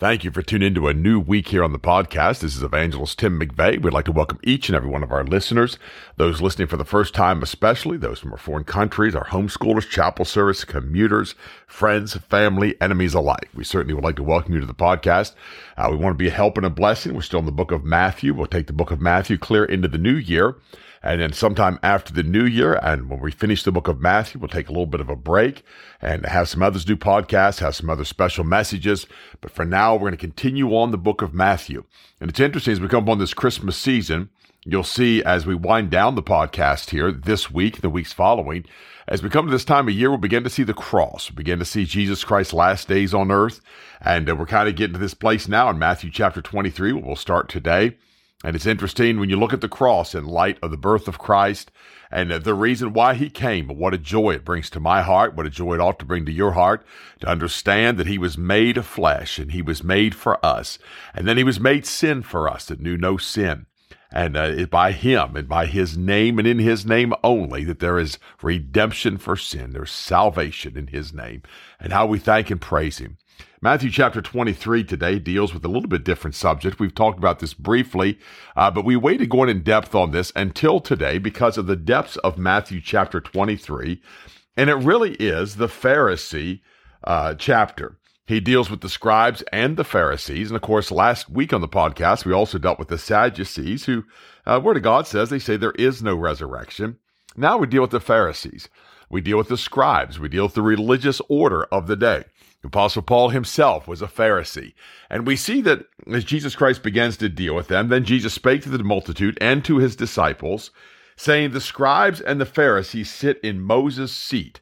Thank you for tuning into a new week here on the podcast. This is Evangelist Tim McVeigh. We'd like to welcome each and every one of our listeners, those listening for the first time, especially those from our foreign countries, our homeschoolers, chapel service, commuters, friends, family, enemies alike. We certainly would like to welcome you to the podcast. Uh, we want to be a help and a blessing. We're still in the book of Matthew. We'll take the book of Matthew clear into the new year. And then sometime after the new year, and when we finish the book of Matthew, we'll take a little bit of a break and have some others do podcasts, have some other special messages. But for now, we're going to continue on the book of Matthew. And it's interesting as we come on this Christmas season, you'll see as we wind down the podcast here this week, the weeks following, as we come to this time of year, we'll begin to see the cross, we'll begin to see Jesus Christ's last days on earth. And uh, we're kind of getting to this place now in Matthew chapter 23, we'll start today. And it's interesting when you look at the cross in light of the birth of Christ and the reason why he came, what a joy it brings to my heart, what a joy it ought to bring to your heart to understand that he was made of flesh and he was made for us. And then he was made sin for us that knew no sin. And uh, by him and by his name and in his name only that there is redemption for sin. There's salvation in his name and how we thank and praise him. Matthew chapter 23 today deals with a little bit different subject. We've talked about this briefly, uh, but we waited going in depth on this until today because of the depths of Matthew chapter 23. And it really is the Pharisee uh, chapter. He deals with the scribes and the Pharisees. And of course, last week on the podcast, we also dealt with the Sadducees, who, uh, Word of God says, they say there is no resurrection. Now we deal with the Pharisees. We deal with the scribes. We deal with the religious order of the day. Apostle Paul himself was a Pharisee. And we see that as Jesus Christ begins to deal with them, then Jesus spake to the multitude and to his disciples, saying, The scribes and the Pharisees sit in Moses' seat.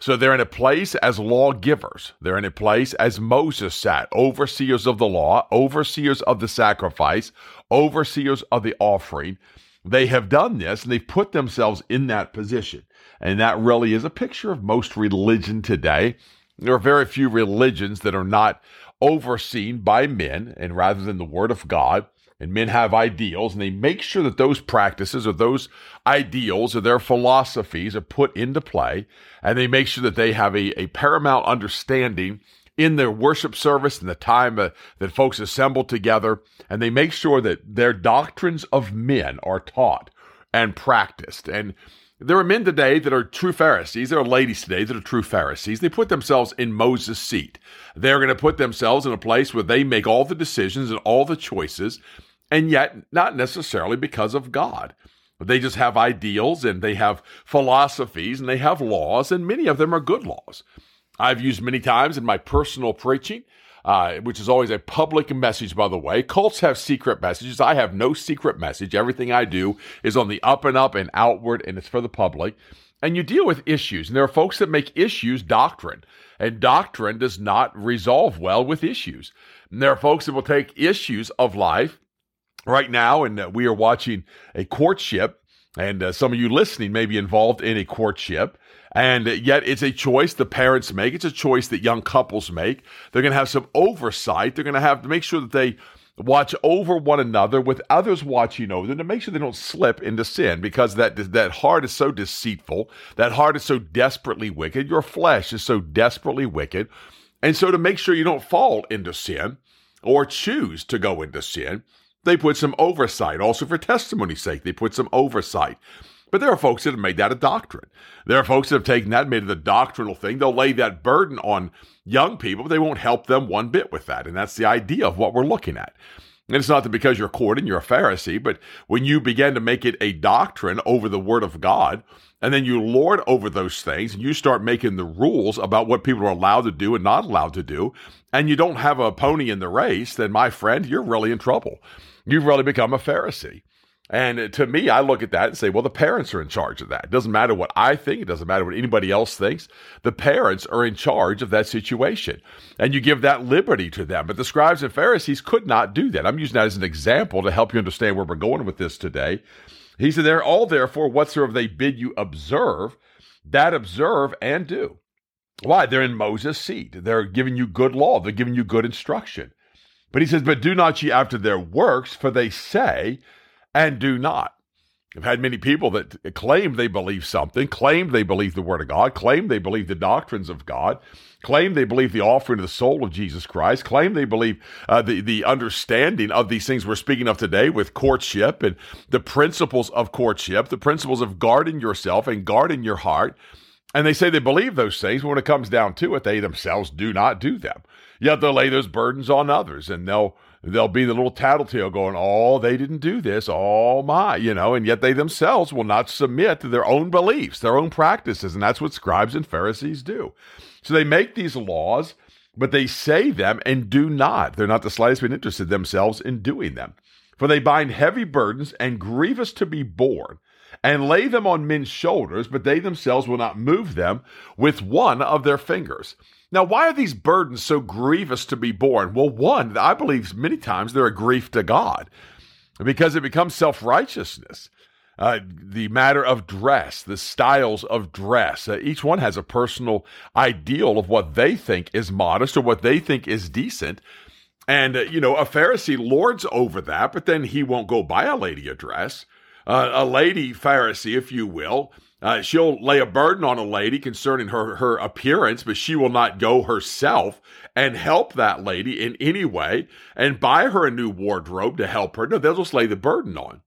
So they're in a place as lawgivers. They're in a place as Moses sat, overseers of the law, overseers of the sacrifice, overseers of the offering. They have done this and they've put themselves in that position. And that really is a picture of most religion today. There are very few religions that are not overseen by men and rather than the word of God. And men have ideals and they make sure that those practices or those ideals or their philosophies are put into play. And they make sure that they have a, a paramount understanding in their worship service and the time uh, that folks assemble together. And they make sure that their doctrines of men are taught and practiced. And there are men today that are true Pharisees. There are ladies today that are true Pharisees. They put themselves in Moses' seat. They're going to put themselves in a place where they make all the decisions and all the choices, and yet not necessarily because of God. They just have ideals and they have philosophies and they have laws, and many of them are good laws. I've used many times in my personal preaching uh, which is always a public message, by the way. Cults have secret messages. I have no secret message. Everything I do is on the up and up and outward, and it's for the public. And you deal with issues, and there are folks that make issues doctrine, and doctrine does not resolve well with issues. And there are folks that will take issues of life right now, and uh, we are watching a courtship and uh, some of you listening may be involved in a courtship. And yet it's a choice the parents make. It's a choice that young couples make. They're going to have some oversight. They're going to have to make sure that they watch over one another with others watching over them to make sure they don't slip into sin because that, that heart is so deceitful. That heart is so desperately wicked. Your flesh is so desperately wicked. And so to make sure you don't fall into sin or choose to go into sin, they put some oversight. Also, for testimony's sake, they put some oversight. But there are folks that have made that a doctrine. There are folks that have taken that, and made it a doctrinal thing. They'll lay that burden on young people, but they won't help them one bit with that. And that's the idea of what we're looking at. And it's not that because you're courting, you're a Pharisee, but when you begin to make it a doctrine over the Word of God, and then you lord over those things, and you start making the rules about what people are allowed to do and not allowed to do, and you don't have a pony in the race, then my friend, you're really in trouble. You've really become a Pharisee. And to me, I look at that and say, well, the parents are in charge of that. It doesn't matter what I think. It doesn't matter what anybody else thinks. The parents are in charge of that situation. And you give that liberty to them. But the scribes and Pharisees could not do that. I'm using that as an example to help you understand where we're going with this today. He said, they're all therefore whatsoever they bid you observe, that observe and do. Why? They're in Moses' seat. They're giving you good law. They're giving you good instruction. But he says, but do not ye after their works, for they say, and do not. I've had many people that claim they believe something, claim they believe the Word of God, claim they believe the doctrines of God, claim they believe the offering of the soul of Jesus Christ, claim they believe uh, the, the understanding of these things we're speaking of today with courtship and the principles of courtship, the principles of guarding yourself and guarding your heart. And they say they believe those things, but when it comes down to it, they themselves do not do them. Yet they'll lay those burdens on others and they'll There'll be the little tattletale going, oh, they didn't do this, oh my, you know, and yet they themselves will not submit to their own beliefs, their own practices. And that's what scribes and Pharisees do. So they make these laws, but they say them and do not. They're not the slightest bit interested themselves in doing them. For they bind heavy burdens and grievous to be borne, and lay them on men's shoulders, but they themselves will not move them with one of their fingers. Now, why are these burdens so grievous to be borne? Well, one, I believe many times they're a grief to God because it becomes self righteousness. Uh, the matter of dress, the styles of dress. Uh, each one has a personal ideal of what they think is modest or what they think is decent. And, uh, you know, a Pharisee lords over that, but then he won't go buy a lady a dress. Uh, a lady Pharisee, if you will, uh, she'll lay a burden on a lady concerning her, her appearance, but she will not go herself and help that lady in any way and buy her a new wardrobe to help her. No, they'll just lay the burden on.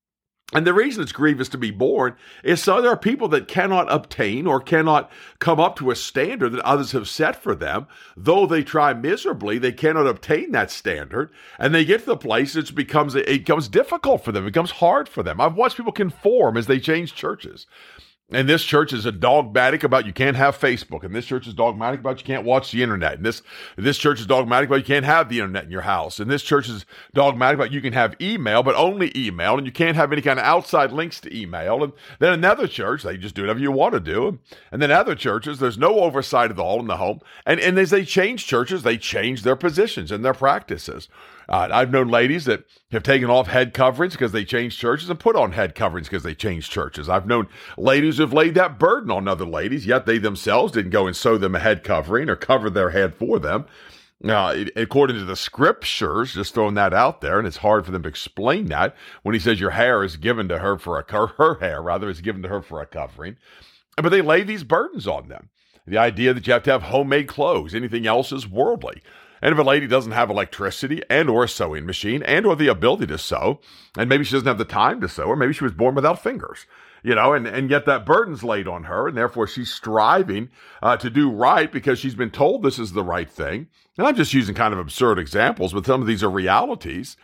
And the reason it's grievous to be born is so there are people that cannot obtain or cannot come up to a standard that others have set for them. Though they try miserably, they cannot obtain that standard. And they get to the place it becomes it becomes difficult for them. It becomes hard for them. I've watched people conform as they change churches. And this church is a dogmatic about you can't have Facebook, and this church is dogmatic about you can't watch the internet, and this this church is dogmatic about you can't have the internet in your house, and this church is dogmatic about you can have email, but only email, and you can't have any kind of outside links to email. And then another church, they just do whatever you want to do, and then other churches, there's no oversight at all in the home, and and as they change churches, they change their positions and their practices. Uh, I've known ladies that have taken off head coverings because they changed churches and put on head coverings because they changed churches. I've known ladies who've laid that burden on other ladies, yet they themselves didn't go and sew them a head covering or cover their head for them. Now, according to the scriptures, just throwing that out there, and it's hard for them to explain that when he says your hair is given to her for a her hair rather is given to her for a covering, but they lay these burdens on them. The idea that you have to have homemade clothes, anything else is worldly. And if a lady doesn't have electricity and or a sewing machine and or the ability to sew, and maybe she doesn't have the time to sew, or maybe she was born without fingers, you know, and, and yet that burden's laid on her, and therefore she's striving uh, to do right because she's been told this is the right thing. And I'm just using kind of absurd examples, but some of these are realities.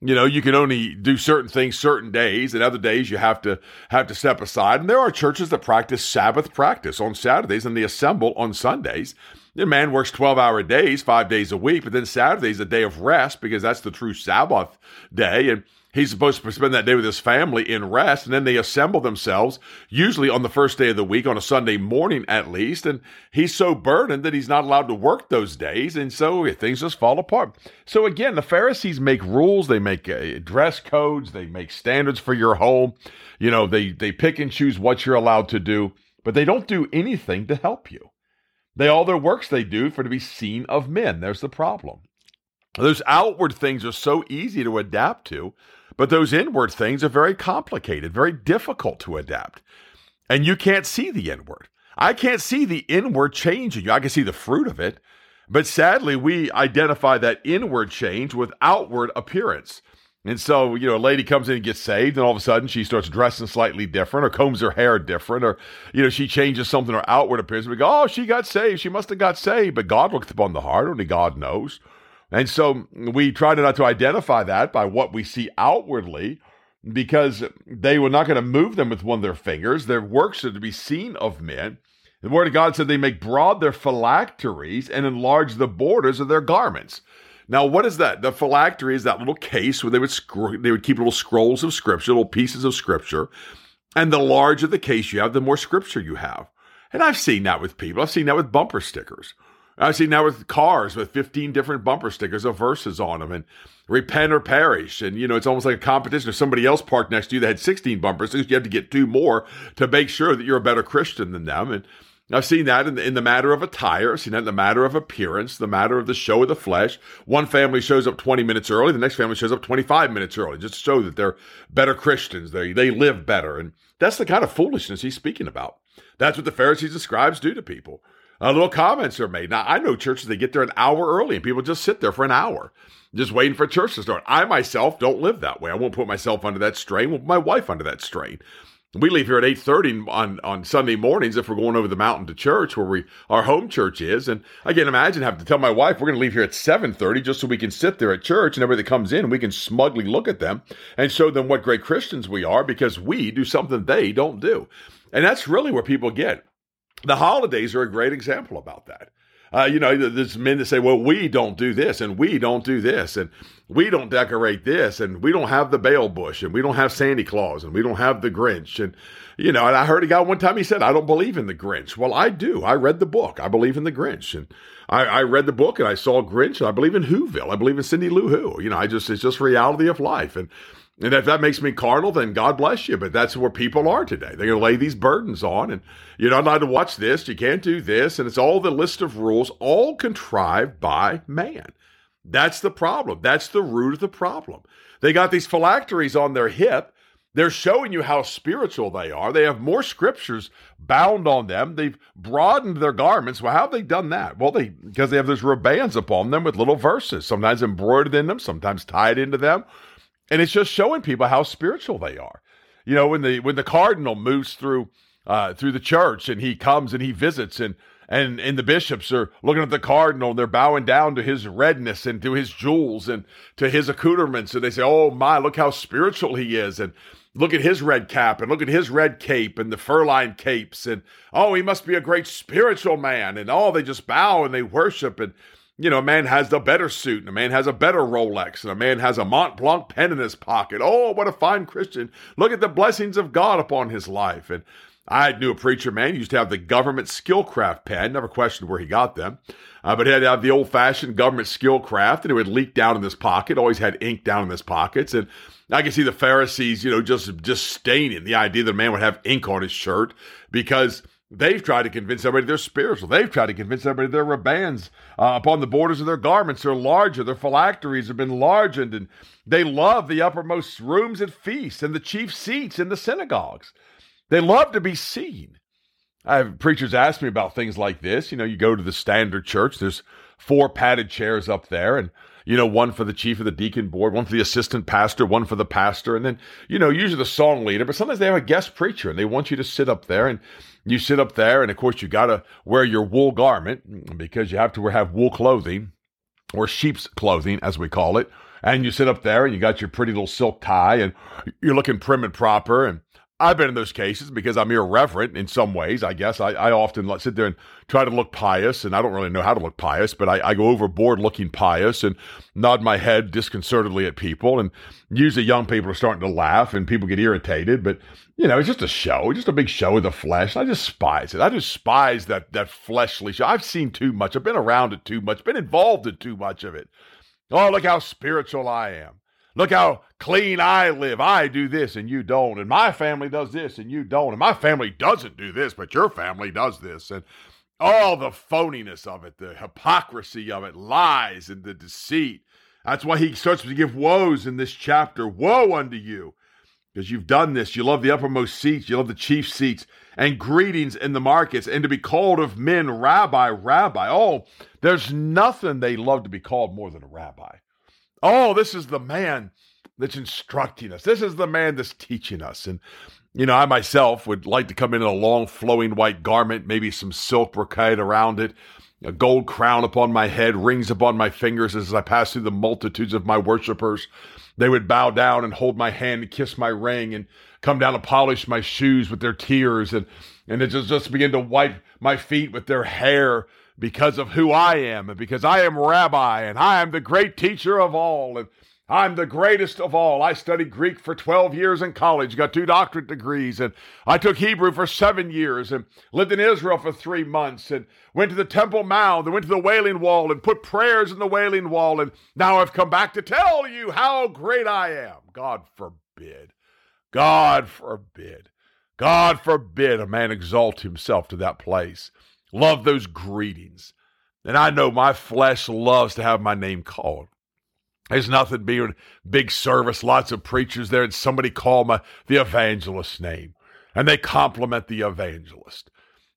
You know, you can only do certain things certain days, and other days you have to have to step aside. And there are churches that practice Sabbath practice on Saturdays, and they assemble on Sundays. The man works 12 hour days, five days a week, but then Saturday's a day of rest because that's the true Sabbath day. And he's supposed to spend that day with his family in rest. And then they assemble themselves, usually on the first day of the week, on a Sunday morning at least. And he's so burdened that he's not allowed to work those days. And so things just fall apart. So again, the Pharisees make rules, they make uh, dress codes, they make standards for your home. You know, they, they pick and choose what you're allowed to do, but they don't do anything to help you. They all their works they do for to be seen of men. There's the problem. Those outward things are so easy to adapt to, but those inward things are very complicated, very difficult to adapt. And you can't see the inward. I can't see the inward change in you. I can see the fruit of it. But sadly, we identify that inward change with outward appearance. And so, you know, a lady comes in and gets saved, and all of a sudden she starts dressing slightly different, or combs her hair different, or, you know, she changes something, her outward appearance. We go, oh, she got saved. She must have got saved. But God looks upon the heart, only God knows. And so we try to not to identify that by what we see outwardly, because they were not going to move them with one of their fingers. Their works are to be seen of men. The word of God said they make broad their phylacteries and enlarge the borders of their garments. Now, what is that? The phylactery is that little case where they would scr- they would keep little scrolls of scripture, little pieces of scripture, and the larger the case you have, the more scripture you have. And I've seen that with people. I've seen that with bumper stickers. I've seen that with cars with 15 different bumper stickers of verses on them and repent or perish. And, you know, it's almost like a competition. If somebody else parked next to you that had 16 bumper stickers, you have to get two more to make sure that you're a better Christian than them. And I've seen that in the, in the matter of attire. I've seen that in the matter of appearance, the matter of the show of the flesh. One family shows up 20 minutes early. The next family shows up 25 minutes early just to show that they're better Christians. They, they live better. And that's the kind of foolishness he's speaking about. That's what the Pharisees and scribes do to people. Uh, little comments are made. Now, I know churches, they get there an hour early and people just sit there for an hour, just waiting for church to start. I myself don't live that way. I won't put myself under that strain. Won't put my wife under that strain. We leave here at 8.30 on, on Sunday mornings if we're going over the mountain to church where we our home church is. And I can't imagine having to tell my wife we're going to leave here at 7.30 just so we can sit there at church and everybody that comes in, we can smugly look at them and show them what great Christians we are because we do something they don't do. And that's really where people get. The holidays are a great example about that. Uh, you know, there's men that say, well, we don't do this and we don't do this and we don't decorate this and we don't have the bale bush and we don't have Santa Claus and we don't have the Grinch. And, you know, and I heard a guy one time, he said, I don't believe in the Grinch. Well, I do. I read the book. I believe in the Grinch. And I, I read the book and I saw Grinch and I believe in Whoville. I believe in Cindy Lou Who. You know, I just, it's just reality of life. And, and if that makes me carnal, then God bless you. But that's where people are today. They're going to lay these burdens on, and you're not allowed to watch this. You can't do this. And it's all the list of rules, all contrived by man. That's the problem. That's the root of the problem. They got these phylacteries on their hip. They're showing you how spiritual they are. They have more scriptures bound on them. They've broadened their garments. Well, how have they done that? Well, they because they have those ribands upon them with little verses, sometimes embroidered in them, sometimes tied into them and it's just showing people how spiritual they are. You know, when the when the cardinal moves through uh, through the church and he comes and he visits and and and the bishops are looking at the cardinal and they're bowing down to his redness and to his jewels and to his accoutrements and they say, "Oh my, look how spiritual he is." And look at his red cap and look at his red cape and the fur-lined capes and oh, he must be a great spiritual man. And oh, they just bow and they worship and you know, a man has the better suit, and a man has a better Rolex, and a man has a Mont Blanc pen in his pocket. Oh, what a fine Christian. Look at the blessings of God upon his life. And I knew a preacher man used to have the government Skilcraft pen, never questioned where he got them. Uh, but he had to have the old fashioned government Skilcraft, and it would leak down in his pocket, always had ink down in his pockets. And I can see the Pharisees, you know, just, just staining the idea that a man would have ink on his shirt because They've tried to convince everybody they're spiritual. They've tried to convince everybody their ribands uh, upon the borders of their garments are larger. Their phylacteries have been enlarged, and they love the uppermost rooms at feasts and the chief seats in the synagogues. They love to be seen. I have preachers ask me about things like this. You know, you go to the standard church, there's four padded chairs up there, and you know, one for the chief of the deacon board, one for the assistant pastor, one for the pastor, and then, you know, usually the song leader, but sometimes they have a guest preacher and they want you to sit up there and you sit up there, and of course, you got to wear your wool garment because you have to have wool clothing or sheep's clothing, as we call it. And you sit up there and you got your pretty little silk tie and you're looking prim and proper. And I've been in those cases because I'm irreverent in some ways. I guess I, I often sit there and try to look pious, and I don't really know how to look pious, but I, I go overboard looking pious and nod my head disconcertedly at people. And usually young people are starting to laugh and people get irritated, but you know, it's just a show, just a big show of the flesh. I despise it. I despise that that fleshly show. I've seen too much. I've been around it too much, been involved in too much of it. Oh, look how spiritual I am. Look how clean I live. I do this and you don't. And my family does this and you don't. And my family doesn't do this, but your family does this. And all the phoniness of it, the hypocrisy of it, lies and the deceit. That's why he starts to give woes in this chapter. Woe unto you, because you've done this. You love the uppermost seats, you love the chief seats, and greetings in the markets, and to be called of men, rabbi, rabbi. Oh, there's nothing they love to be called more than a rabbi. Oh, this is the man that's instructing us. This is the man that's teaching us. And, you know, I myself would like to come in, in a long flowing white garment, maybe some silk brocade around it, a gold crown upon my head, rings upon my fingers as I pass through the multitudes of my worshipers. They would bow down and hold my hand and kiss my ring and come down and polish my shoes with their tears and, and just, just begin to wipe my feet with their hair because of who I am and because I am rabbi and I am the great teacher of all. And I'm the greatest of all. I studied Greek for 12 years in college, got two doctorate degrees, and I took Hebrew for seven years and lived in Israel for three months and went to the Temple Mount and went to the Wailing Wall and put prayers in the Wailing Wall. And now I've come back to tell you how great I am. God forbid. God forbid. God forbid a man exalt himself to that place. Love those greetings. And I know my flesh loves to have my name called. There's nothing being big service, lots of preachers there, and somebody call my the evangelist's name. And they compliment the evangelist.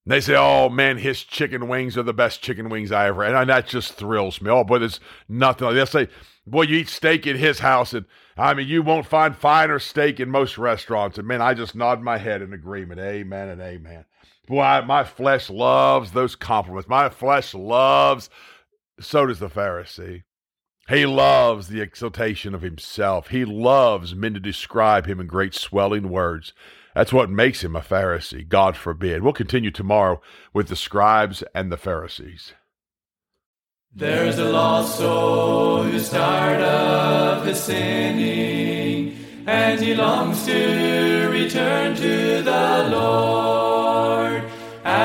And they say, Oh man, his chicken wings are the best chicken wings I ever had. And that just thrills me. Oh boy, there's nothing like that. They say, Boy, you eat steak at his house, and I mean you won't find finer steak in most restaurants. And man, I just nod my head in agreement. Amen and amen. Boy, my flesh loves those compliments. My flesh loves, so does the Pharisee. He loves the exaltation of himself. He loves men to describe him in great swelling words. That's what makes him a Pharisee. God forbid. We'll continue tomorrow with the scribes and the Pharisees. There's a lost soul who's tired of his sinning, and he longs to return to the Lord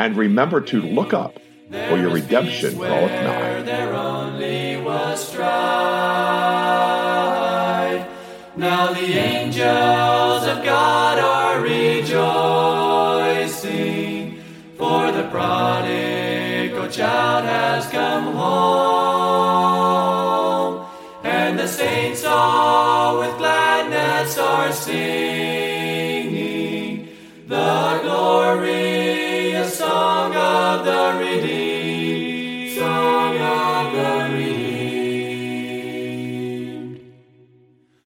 And remember to look up, for your redemption draweth nigh. There only was Now the angels of God are rejoicing, for the prodigal child has come home, and the saints all with gladness are singing